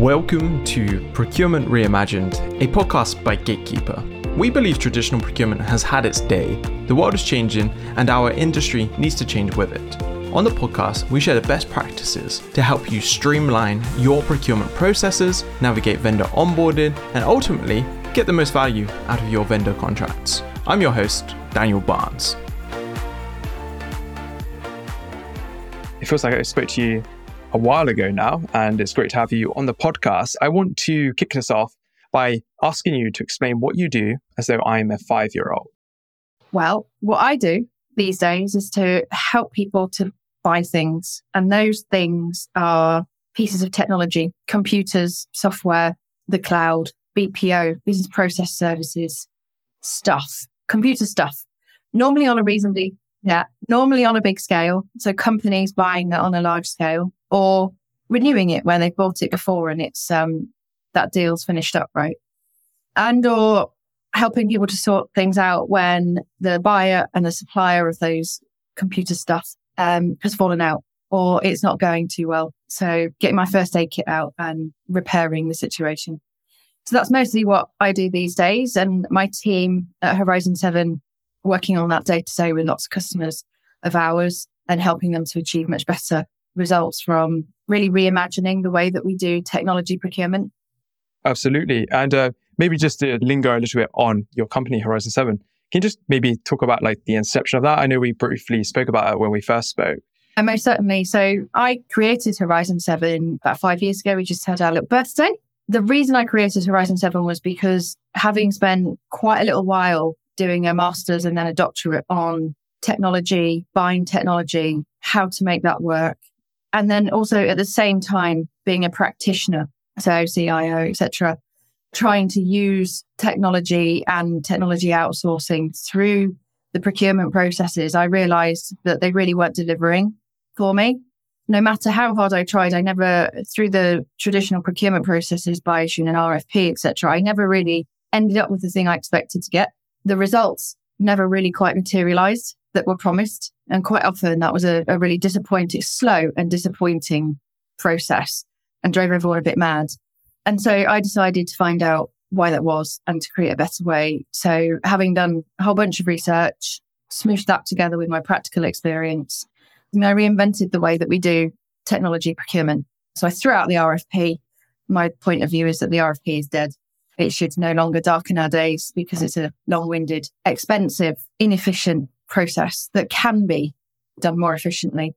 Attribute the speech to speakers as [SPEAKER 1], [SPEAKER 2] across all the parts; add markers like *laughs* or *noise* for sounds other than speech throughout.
[SPEAKER 1] Welcome to Procurement Reimagined, a podcast by Gatekeeper. We believe traditional procurement has had its day, the world is changing, and our industry needs to change with it. On the podcast, we share the best practices to help you streamline your procurement processes, navigate vendor onboarding, and ultimately get the most value out of your vendor contracts. I'm your host, Daniel Barnes.
[SPEAKER 2] It feels like I spoke to you a while ago now, and it's great to have you on the podcast. I want to kick this off by asking you to explain what you do as though I'm a five year old.
[SPEAKER 3] Well, what I do these days is to help people to buy things. And those things are pieces of technology, computers, software, the cloud, BPO, business process services, stuff, computer stuff, normally on a reasonably, yeah, normally on a big scale. So companies buying that on a large scale or renewing it where they've bought it before and it's, um, that deal's finished up, right? And or helping people to sort things out when the buyer and the supplier of those computer stuff um, has fallen out or it's not going too well. So getting my first aid kit out and repairing the situation. So that's mostly what I do these days. And my team at Horizon 7 working on that day to day with lots of customers of ours and helping them to achieve much better results from really reimagining the way that we do technology procurement.
[SPEAKER 2] Absolutely. And uh, maybe just to linger a little bit on your company, Horizon 7, can you just maybe talk about like the inception of that? I know we briefly spoke about it when we first spoke.
[SPEAKER 3] And most certainly. So I created Horizon 7 about five years ago. We just had our little birthday the reason I created Horizon 7 was because having spent quite a little while doing a master's and then a doctorate on technology, buying technology, how to make that work. And then also at the same time being a practitioner, so CIO, etc., trying to use technology and technology outsourcing through the procurement processes, I realized that they really weren't delivering for me no matter how hard I tried, I never, through the traditional procurement processes by issuing an RFP, etc., I never really ended up with the thing I expected to get. The results never really quite materialized that were promised. And quite often that was a, a really disappointing, slow and disappointing process and drove everyone a bit mad. And so I decided to find out why that was and to create a better way. So having done a whole bunch of research, smooshed that together with my practical experience, and I reinvented the way that we do technology procurement. So I threw out the RFP. My point of view is that the RFP is dead. It should no longer darken our days because it's a long winded, expensive, inefficient process that can be done more efficiently.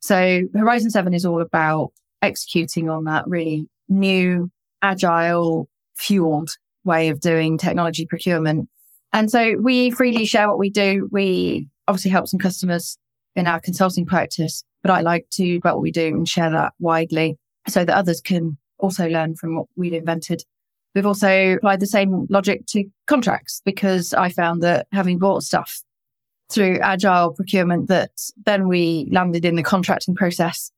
[SPEAKER 3] So Horizon 7 is all about executing on that really new, agile, fueled way of doing technology procurement. And so we freely share what we do. We obviously help some customers in our consulting practice, but I like to about what we do and share that widely so that others can also learn from what we've invented. We've also applied the same logic to contracts because I found that having bought stuff through agile procurement that then we landed in the contracting process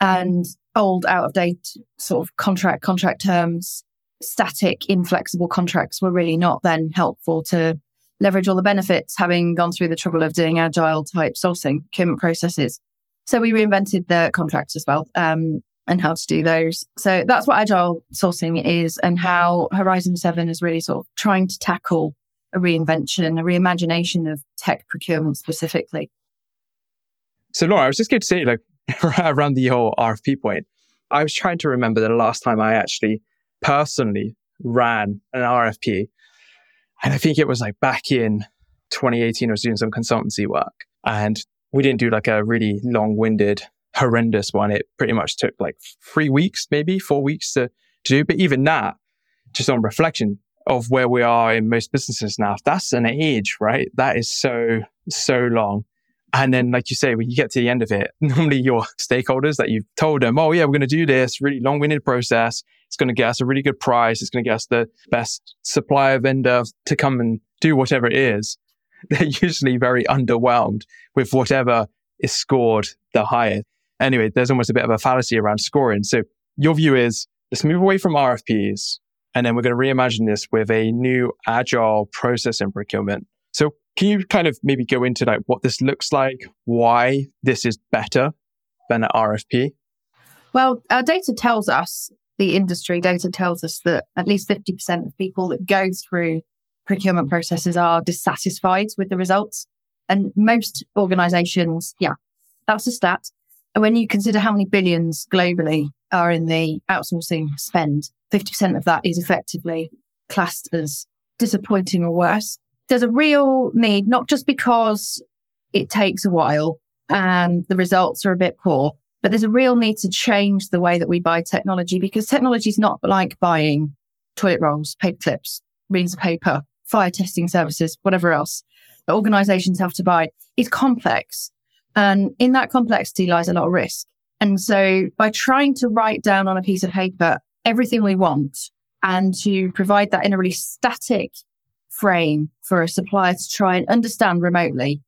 [SPEAKER 3] and old out of date sort of contract contract terms static inflexible contracts were really not then helpful to leverage all the benefits, having gone through the trouble of doing agile type sourcing procurement processes. So we reinvented the contracts as well um, and how to do those. So that's what agile sourcing is and how Horizon 7 is really sort of trying to tackle a reinvention, a reimagination of tech procurement specifically.
[SPEAKER 2] So Laura, I was just going to say, like *laughs* around the whole RFP point, I was trying to remember the last time I actually personally ran an RFP and I think it was like back in 2018, I was doing some consultancy work and we didn't do like a really long winded, horrendous one. It pretty much took like three weeks, maybe four weeks to, to do. But even that, just on reflection of where we are in most businesses now, that's an age, right? That is so, so long. And then, like you say, when you get to the end of it, *laughs* normally your stakeholders that you've told them, oh, yeah, we're going to do this really long winded process. It's going to get us a really good price. It's going to get us the best supplier vendor to come and do whatever it is. *laughs* They're usually very underwhelmed with whatever is scored the highest. Anyway, there's almost a bit of a fallacy around scoring. So your view is let's move away from RFPs and then we're going to reimagine this with a new agile process in procurement. So can you kind of maybe go into like what this looks like, why this is better than an RFP?
[SPEAKER 3] Well, our data tells us the industry data tells us that at least 50% of people that go through procurement processes are dissatisfied with the results. And most organizations, yeah, that's a stat. And when you consider how many billions globally are in the outsourcing spend, 50% of that is effectively classed as disappointing or worse. There's a real need, not just because it takes a while and the results are a bit poor, but there's a real need to change the way that we buy technology because technology is not like buying toilet rolls, paper clips, reams of paper, fire testing services, whatever else that organizations have to buy. It's complex. And in that complexity lies a lot of risk. And so by trying to write down on a piece of paper everything we want and to provide that in a really static frame for a supplier to try and understand remotely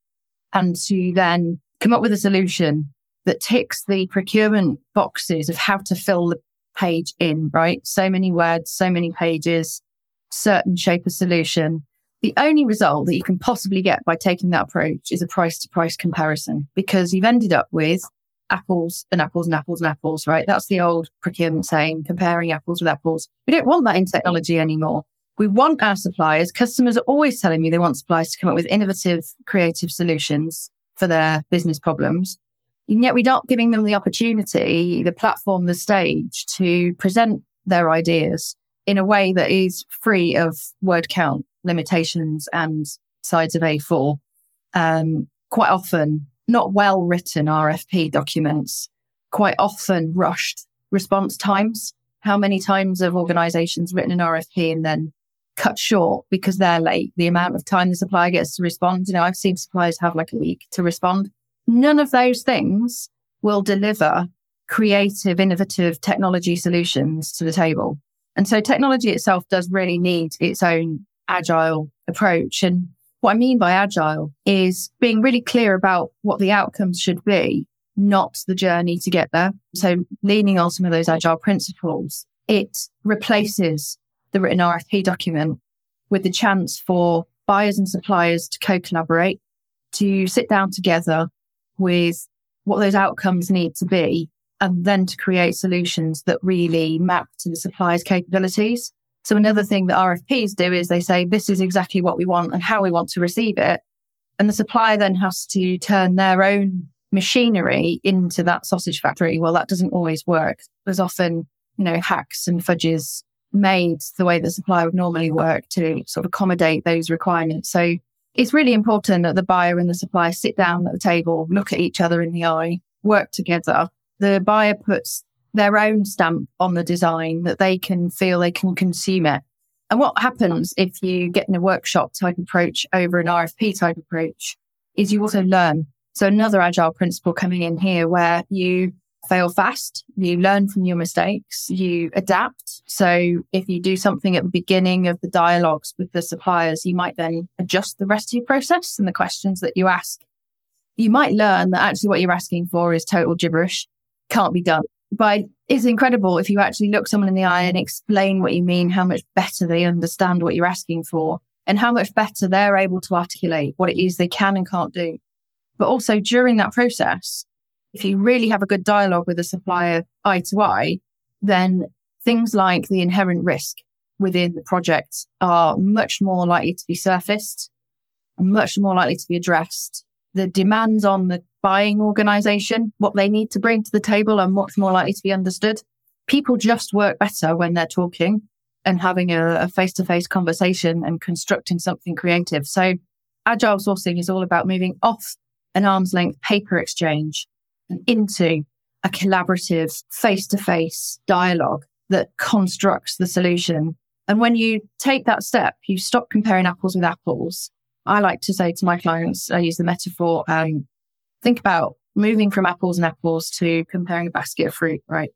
[SPEAKER 3] and to then come up with a solution that ticks the procurement boxes of how to fill the page in, right? So many words, so many pages, certain shape of solution. The only result that you can possibly get by taking that approach is a price to price comparison because you've ended up with apples and apples and apples and apples, right? That's the old procurement saying, comparing apples with apples. We don't want that in technology anymore. We want our suppliers. Customers are always telling me they want suppliers to come up with innovative, creative solutions for their business problems. And yet we're not giving them the opportunity, the platform, the stage to present their ideas in a way that is free of word count limitations and sides of A4. Um, quite often, not well written RFP documents, quite often rushed response times. How many times have organizations written an RFP and then cut short because they're late? The amount of time the supplier gets to respond. You know, I've seen suppliers have like a week to respond. None of those things will deliver creative, innovative technology solutions to the table. And so technology itself does really need its own agile approach. And what I mean by agile is being really clear about what the outcomes should be, not the journey to get there. So leaning on some of those agile principles, it replaces the written RFP document with the chance for buyers and suppliers to co-collaborate, to sit down together with what those outcomes need to be, and then to create solutions that really map to the supplier's capabilities. So another thing that RFPs do is they say, this is exactly what we want and how we want to receive it. And the supplier then has to turn their own machinery into that sausage factory. Well, that doesn't always work. There's often, you know, hacks and fudges made the way the supplier would normally work to sort of accommodate those requirements. So it's really important that the buyer and the supplier sit down at the table, look at each other in the eye, work together. The buyer puts their own stamp on the design that they can feel they can consume it. And what happens if you get in a workshop type approach over an RFP type approach is you also learn. So another agile principle coming in here where you fail fast, you learn from your mistakes, you adapt. So if you do something at the beginning of the dialogues with the suppliers, you might then adjust the rest of your process and the questions that you ask. You might learn that actually what you're asking for is total gibberish, can't be done. But it's incredible if you actually look someone in the eye and explain what you mean, how much better they understand what you're asking for and how much better they're able to articulate what it is they can and can't do. But also during that process, if you really have a good dialogue with a supplier eye to eye, then things like the inherent risk within the project are much more likely to be surfaced, much more likely to be addressed. The demands on the buying organization, what they need to bring to the table are much more likely to be understood. People just work better when they're talking and having a face to face conversation and constructing something creative. So agile sourcing is all about moving off an arm's length paper exchange into a collaborative face to face dialogue that constructs the solution. And when you take that step, you stop comparing apples with apples. I like to say to my clients, I use the metaphor, um, think about moving from apples and apples to comparing a basket of fruit, right?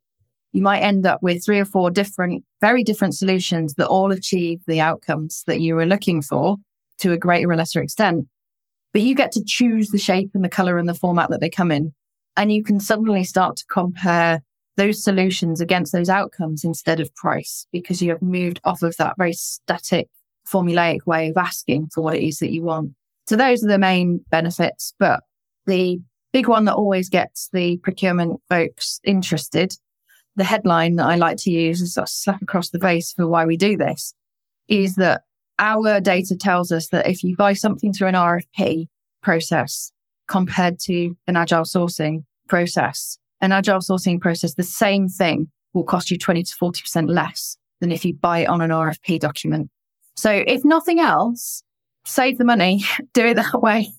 [SPEAKER 3] You might end up with three or four different, very different solutions that all achieve the outcomes that you were looking for to a greater or lesser extent. But you get to choose the shape and the color and the format that they come in. And you can suddenly start to compare those solutions against those outcomes instead of price because you have moved off of that very static, formulaic way of asking for what it is that you want. So those are the main benefits. But the big one that always gets the procurement folks interested the headline that I like to use is a slap across the face for why we do this is that our data tells us that if you buy something through an RFP process compared to an agile sourcing process, an agile sourcing process, the same thing will cost you 20 to 40% less than if you buy it on an RFP document. So if nothing else, save the money, *laughs* do it that way.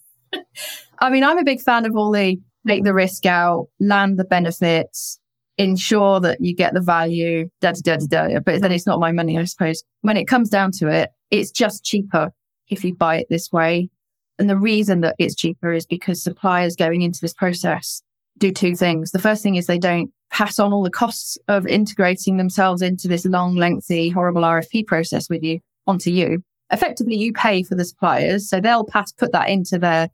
[SPEAKER 3] I mean, I'm a big fan of all the take the risk out, land the benefits, ensure that you get the value, da da da da. But then it's not my money, I suppose. When it comes down to it, it's just cheaper if you buy it this way. And the reason that it's cheaper is because suppliers going into this process do two things. The first thing is they don't pass on all the costs of integrating themselves into this long, lengthy, horrible RFP process with you onto you. Effectively, you pay for the suppliers. So they'll pass, put that into their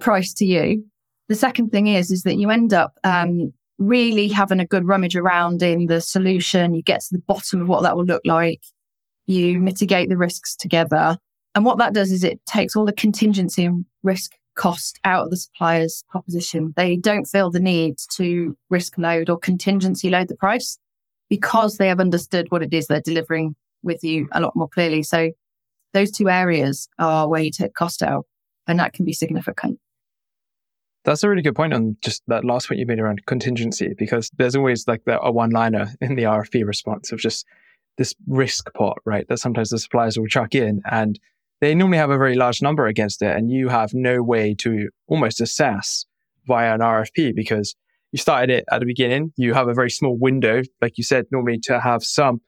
[SPEAKER 3] price to you. The second thing is, is that you end up um, really having a good rummage around in the solution. You get to the bottom of what that will look like. You mitigate the risks together. And what that does is it takes all the contingency and risk cost out of the supplier's proposition. They don't feel the need to risk load or contingency load the price because they have understood what it is they're delivering with you a lot more clearly. So those two areas are where you take cost out and that can be significant.
[SPEAKER 2] That's a really good point on just that last point you made around contingency, because there's always like the, a one liner in the RFP response of just this risk pot, right? That sometimes the suppliers will chuck in and they normally have a very large number against it. And you have no way to almost assess via an RFP because you started it at the beginning. You have a very small window, like you said, normally to have some,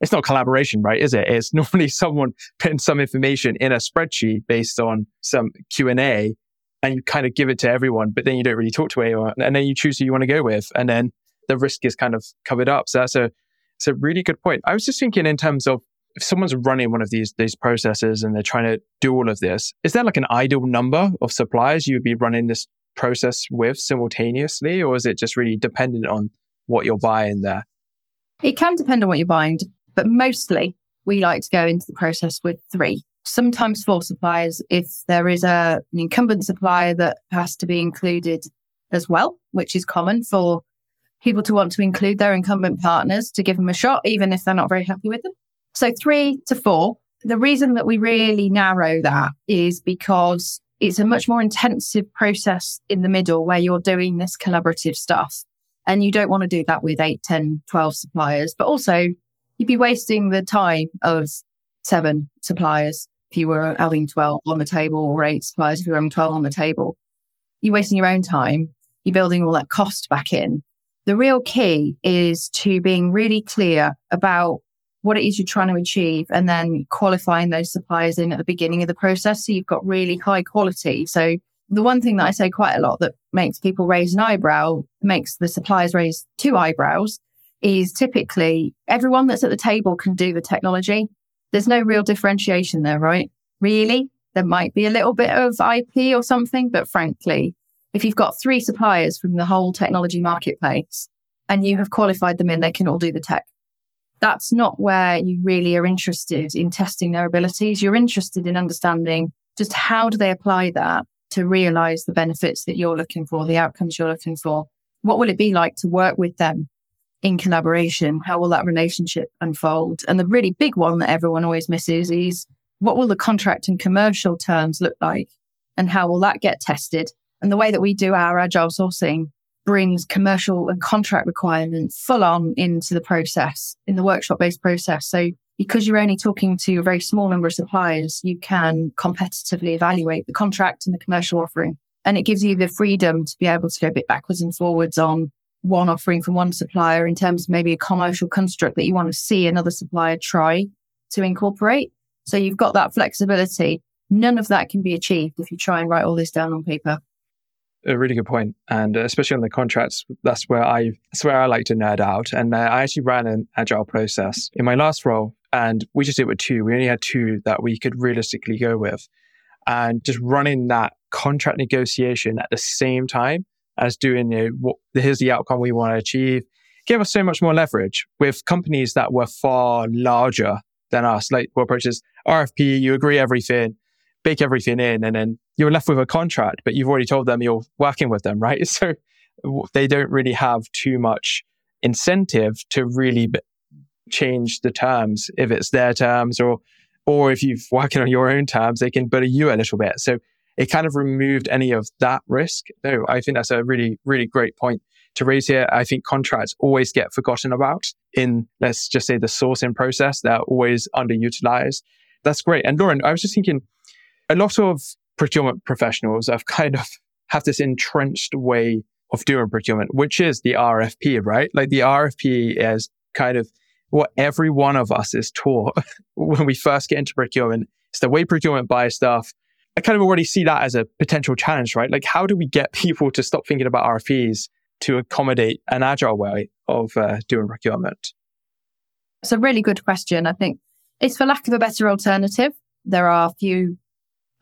[SPEAKER 2] it's not collaboration, right? Is it? It's *laughs* normally someone putting some information in a spreadsheet based on some Q and A and you kind of give it to everyone, but then you don't really talk to anyone. And then you choose who you want to go with. And then the risk is kind of covered up. So that's a, it's a really good point. I was just thinking in terms of if someone's running one of these these processes and they're trying to do all of this, is there like an ideal number of suppliers you would be running this process with simultaneously, or is it just really dependent on what you're buying there?
[SPEAKER 3] It can depend on what you're buying, but mostly we like to go into the process with three sometimes for suppliers if there is a, an incumbent supplier that has to be included as well, which is common for people to want to include their incumbent partners to give them a shot, even if they're not very happy with them. So three to four. The reason that we really narrow that is because it's a much more intensive process in the middle where you're doing this collaborative stuff. And you don't want to do that with 8, 10, 12 suppliers, but also you'd be wasting the time of seven suppliers if you were having 12 on the table or eight suppliers if you were having 12 on the table. You're wasting your own time. You're building all that cost back in. The real key is to being really clear about what it is you're trying to achieve and then qualifying those suppliers in at the beginning of the process. So you've got really high quality. So the one thing that I say quite a lot that makes people raise an eyebrow, makes the suppliers raise two eyebrows is typically everyone that's at the table can do the technology. There's no real differentiation there, right? Really? There might be a little bit of IP or something, but frankly, if you've got three suppliers from the whole technology marketplace and you have qualified them in, they can all do the tech. That's not where you really are interested in testing their abilities. You're interested in understanding just how do they apply that to realize the benefits that you're looking for, the outcomes you're looking for. What will it be like to work with them in collaboration? How will that relationship unfold? And the really big one that everyone always misses is what will the contract and commercial terms look like? And how will that get tested? And the way that we do our agile sourcing brings commercial and contract requirements full on into the process, in the workshop based process. So because you're only talking to a very small number of suppliers, you can competitively evaluate the contract and the commercial offering. And it gives you the freedom to be able to go a bit backwards and forwards on one offering from one supplier in terms of maybe a commercial construct that you want to see another supplier try to incorporate. So you've got that flexibility. None of that can be achieved if you try and write all this down on paper.
[SPEAKER 2] A really good point, and especially on the contracts, that's where I that's where I like to nerd out. And uh, I actually ran an agile process in my last role, and we just did with two. We only had two that we could realistically go with, and just running that contract negotiation at the same time as doing, you know, what, here's the outcome we want to achieve, gave us so much more leverage with companies that were far larger than us. Like what approaches RFP, you agree everything, bake everything in, and then you're left with a contract, but you've already told them you're working with them, *laughs* right? So they don't really have too much incentive to really b- change the terms if it's their terms or or if you're working on your own terms, they can bully you a little bit. So it kind of removed any of that risk. No, I think that's a really, really great point to raise here. I think contracts always get forgotten about in, let's just say, the sourcing process. They're always underutilized. That's great. And Lauren, I was just thinking a lot of procurement professionals have kind of have this entrenched way of doing procurement, which is the RFP, right? Like the RFP is kind of what every one of us is taught *laughs* when we first get into procurement. It's the way procurement buys stuff. I kind of already see that as a potential challenge, right? Like, how do we get *laughs* people to stop thinking about RFPs to accommodate an agile way of uh, doing procurement?
[SPEAKER 3] It's a really good question. I think it's for lack of a better alternative. There are a few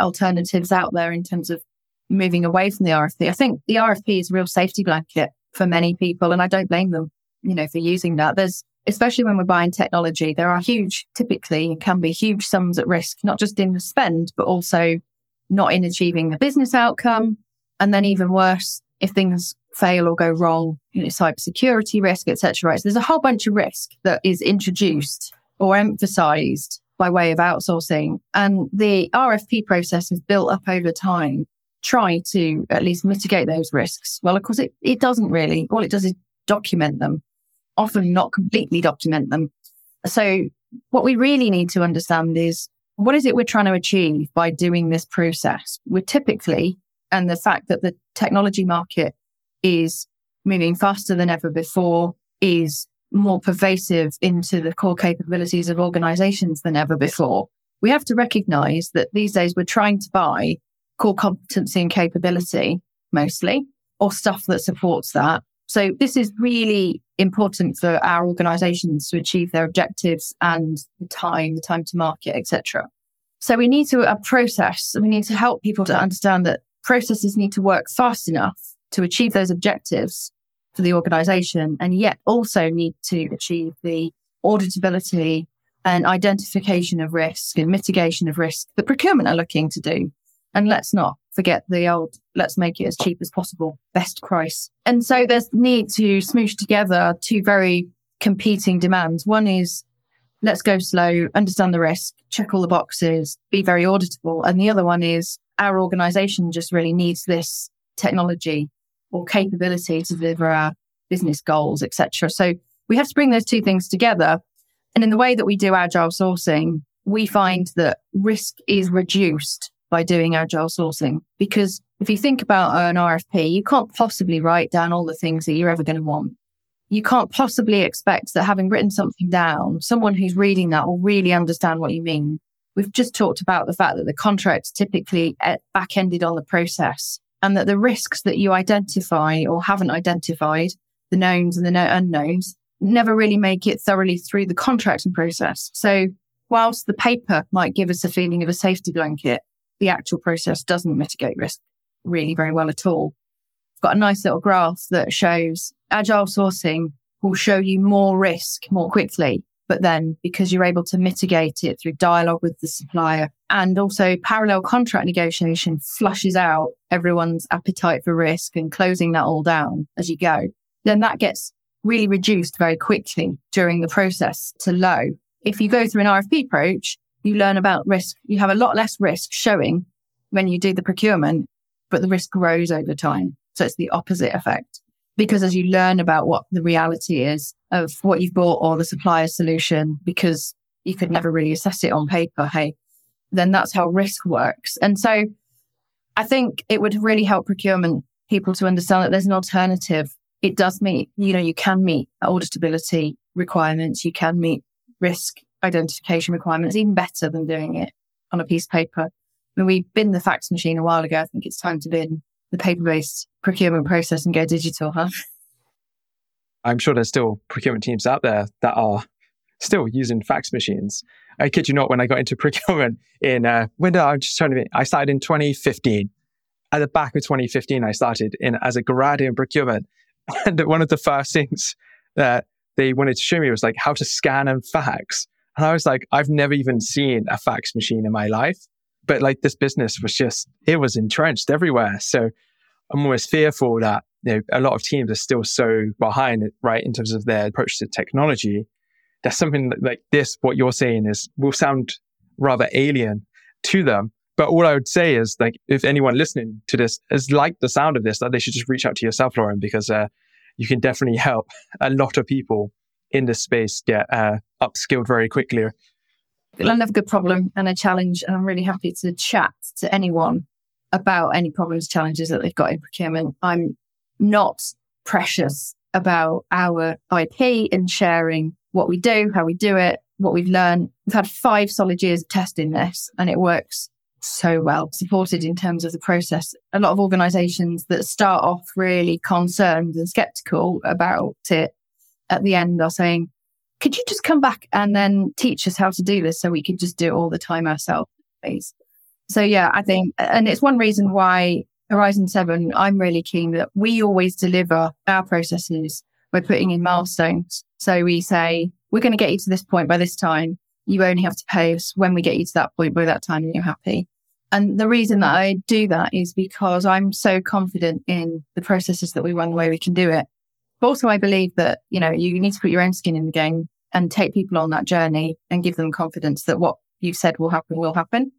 [SPEAKER 3] alternatives out there in terms of moving away from the RFP. I think the RFP is a real safety blanket for many people, and I don't blame them, you know, for using that. There's especially when we're buying technology, there are huge, typically can be huge sums at risk, not just in the spend, but also not in achieving the business outcome. And then even worse, if things fail or go wrong, you know, cybersecurity risk, etc. Right? So there's a whole bunch of risk that is introduced or emphasized by way of outsourcing. And the RFP process is built up over time, try to at least mitigate those risks. Well, of course, it, it doesn't really. All it does is document them, often not completely document them. So what we really need to understand is what is it we're trying to achieve by doing this process? We're typically, and the fact that the technology market is moving faster than ever before, is more pervasive into the core capabilities of organizations than ever before. We have to recognize that these days we're trying to buy core competency and capability mostly, or stuff that supports that. So this is really important for our organizations to achieve their objectives and the time, the time to market, etc. So we need to a process. We need to help people to understand that processes need to work fast enough to achieve those objectives for the organization and yet also need to achieve the auditability and identification of risk and mitigation of risk that procurement are looking to do. And let's not forget the old, let's make it as cheap as possible, best price. And so there's the need to smoosh together two very competing demands. One is let's go slow, understand the risk, check all the boxes, be very auditable. And the other one is our organization just really needs this technology or capability to deliver our business goals, etc. So we have to bring those two things together. And in the way that we do agile sourcing, we find that risk is reduced by doing agile sourcing. Because if you think about an RFP, you can't possibly write down all the things that you're ever going to want. You can't possibly expect that having written something down, someone who's reading that will really understand what you mean. We've just talked about the fact that the contract's typically eh, back ended on the process and that the risks that you identify or haven't identified, the knowns and the unknowns, never really make it thoroughly through the contracting process. So whilst the paper might give us a feeling of a safety blanket, the actual process doesn't mitigate risk really very well at all. I've got a nice little graph that shows agile sourcing will show you more risk more quickly. But then because you're able to mitigate it through dialogue with the supplier and also parallel contract negotiation flushes out everyone's appetite for risk and closing that all down as you go, then that gets really reduced very quickly during the process to low. If you go through an RFP approach, you learn about risk. You have a lot less risk showing when you do the procurement, but the risk grows over time. So it's the opposite effect. Because as you learn about what the reality is of what you've bought or the supplier solution, because you could never really assess it on paper, hey, then that's how risk works. And so I think it would really help procurement people to understand that there's an alternative. It does meet, you know, you can meet auditability requirements, you can meet risk identification requirements even better than doing it on a piece of paper. Mean, we bin the fax machine a while ago. I think it's time to bin the paper based procurement process and go digital, huh?
[SPEAKER 2] I'm sure there's still procurement teams out there that are still using fax machines. I kid you not, when I got into *laughs* procurement in, uh, when I, I'm just trying to be, I started in 2015. At the back of 2015, I started in as a grad in procurement. *laughs* And one of the first things that they wanted to show me was like how to scan and fax. And I was like, I've never even seen a fax machine in my life. But like this business was just, it was entrenched everywhere. So I'm almost fearful that you know, a lot of teams are still so behind right, in terms of their approach to technology. There's something like this, what you're saying is will sound rather alien to them. But all I would say is like, if anyone listening to this is like the sound of this, that they should just reach out to yourself, Lauren, because uh, you can definitely help *laughs* a lot of people in this space get uh, upskilled very quickly.
[SPEAKER 3] I love a good problem and a challenge, and I'm really happy to chat to anyone about any problems, challenges that they've got in procurement. I'm not precious about our IP and sharing what we do, how we do it, what we've learned. We've had five solid years of testing this and it works so well, supported in terms of the process. A lot of organizations that start off really concerned and skeptical about it at the end are saying, could you just come back and then teach us how to do this so we could just do it all the time ourselves, please? So yeah, I think, and it's one reason why Horizon 7, I'm really keen that we always deliver our processes by putting in milestones. So we say, we're going to get you to this point by this time. You only have to pay us when we get you to that point by that time and you're happy. And the reason that I do that is because I'm so confident in the processes that we run the way we can do it. But also I believe that, you know, you need to put your own skin in the game and take people on that journey and give them confidence that what you've said will happen will happen.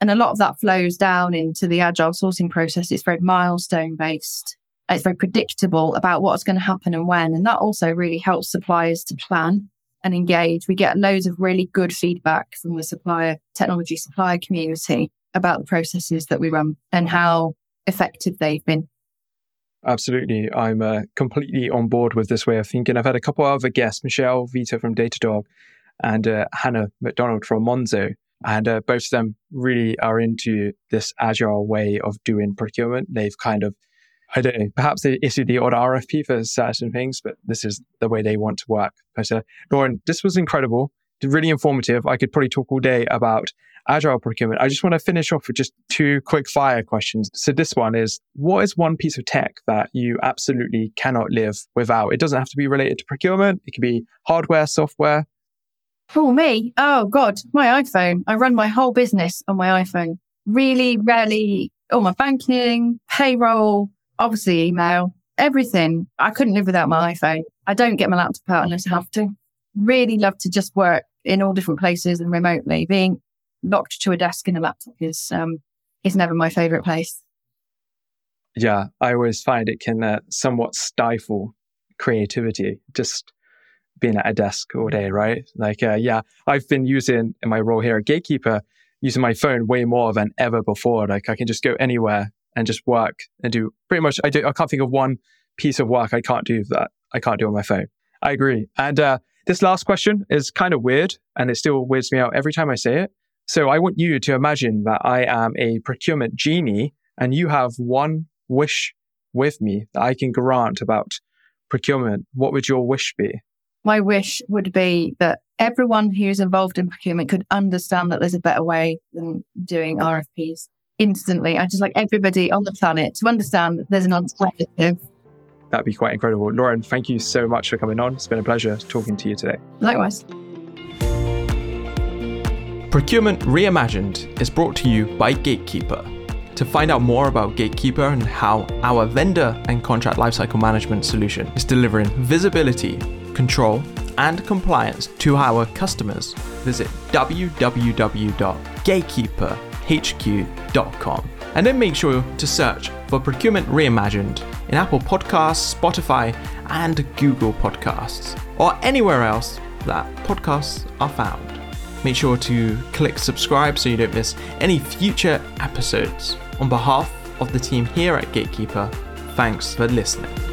[SPEAKER 3] And a lot of that flows down into the agile sourcing process. It's very milestone based. It's very predictable about what's going to happen and when. And that also really helps suppliers to plan and engage. We get loads of really good feedback from the supplier, technology supplier community about the processes that we run and how effective they've been.
[SPEAKER 2] Absolutely. I'm uh, completely on board with this way of thinking. I've had a couple other guests, Michelle Vita from Datadog and uh, Hannah McDonald from Monzo, and uh, both of them really are into this agile way of doing procurement. They've kind of, I don't know, perhaps they issued the odd RFP for certain things, but this is the way they want to work. But uh, Lauren, this was incredible, really informative. I could probably talk all day about agile procurement. I just want to finish off with just two quick fire questions. So this one is, what is one piece of tech that you absolutely cannot live without? It doesn't have to be related to procurement. It could be hardware, software,
[SPEAKER 3] for me, oh God, my iPhone. I run my whole business on my iPhone. Really, rarely, all my banking, payroll, obviously email, everything. I couldn't live without my iPhone. I don't get my laptop out unless I have to. Really love to just work in all different places and remotely. Being locked to a desk in a laptop is um, is never my favorite place.
[SPEAKER 2] Yeah, I always find it can uh, somewhat stifle creativity. Just being at a desk all day, right? Like, uh, yeah, I've been using in my role here at Gatekeeper, using my phone way more than ever before. Like, I can just go anywhere and just work and do pretty much. I do. I can't think of one piece of work I can't do that I can't do on my phone. I agree. And uh, this last question is kind of weird, and it still weirds me out every time I say it. So I want you to imagine that I am a procurement genie, and you have one wish with me that I can grant about procurement. What would your wish be?
[SPEAKER 3] my wish would be that everyone who's involved in procurement could understand that there's a better way than doing RFPs instantly. I just like everybody on the planet to understand that there's an alternative.
[SPEAKER 2] That'd be quite incredible. Lauren, thank you so much for coming on. It's been a pleasure talking to you today.
[SPEAKER 3] Likewise.
[SPEAKER 1] Procurement Reimagined is brought to you by Gatekeeper. To find out more about Gatekeeper and how our vendor and contract lifecycle management solution is delivering visibility control, and compliance to our customers, visit www.gatekeeperhq.com. And then make sure to search for Procurement Reimagined in Apple Podcasts, Spotify, and Google Podcasts, or anywhere else that podcasts are found. Make sure to click subscribe so you don't miss any future episodes. On behalf of the team here at Gatekeeper, thanks for listening.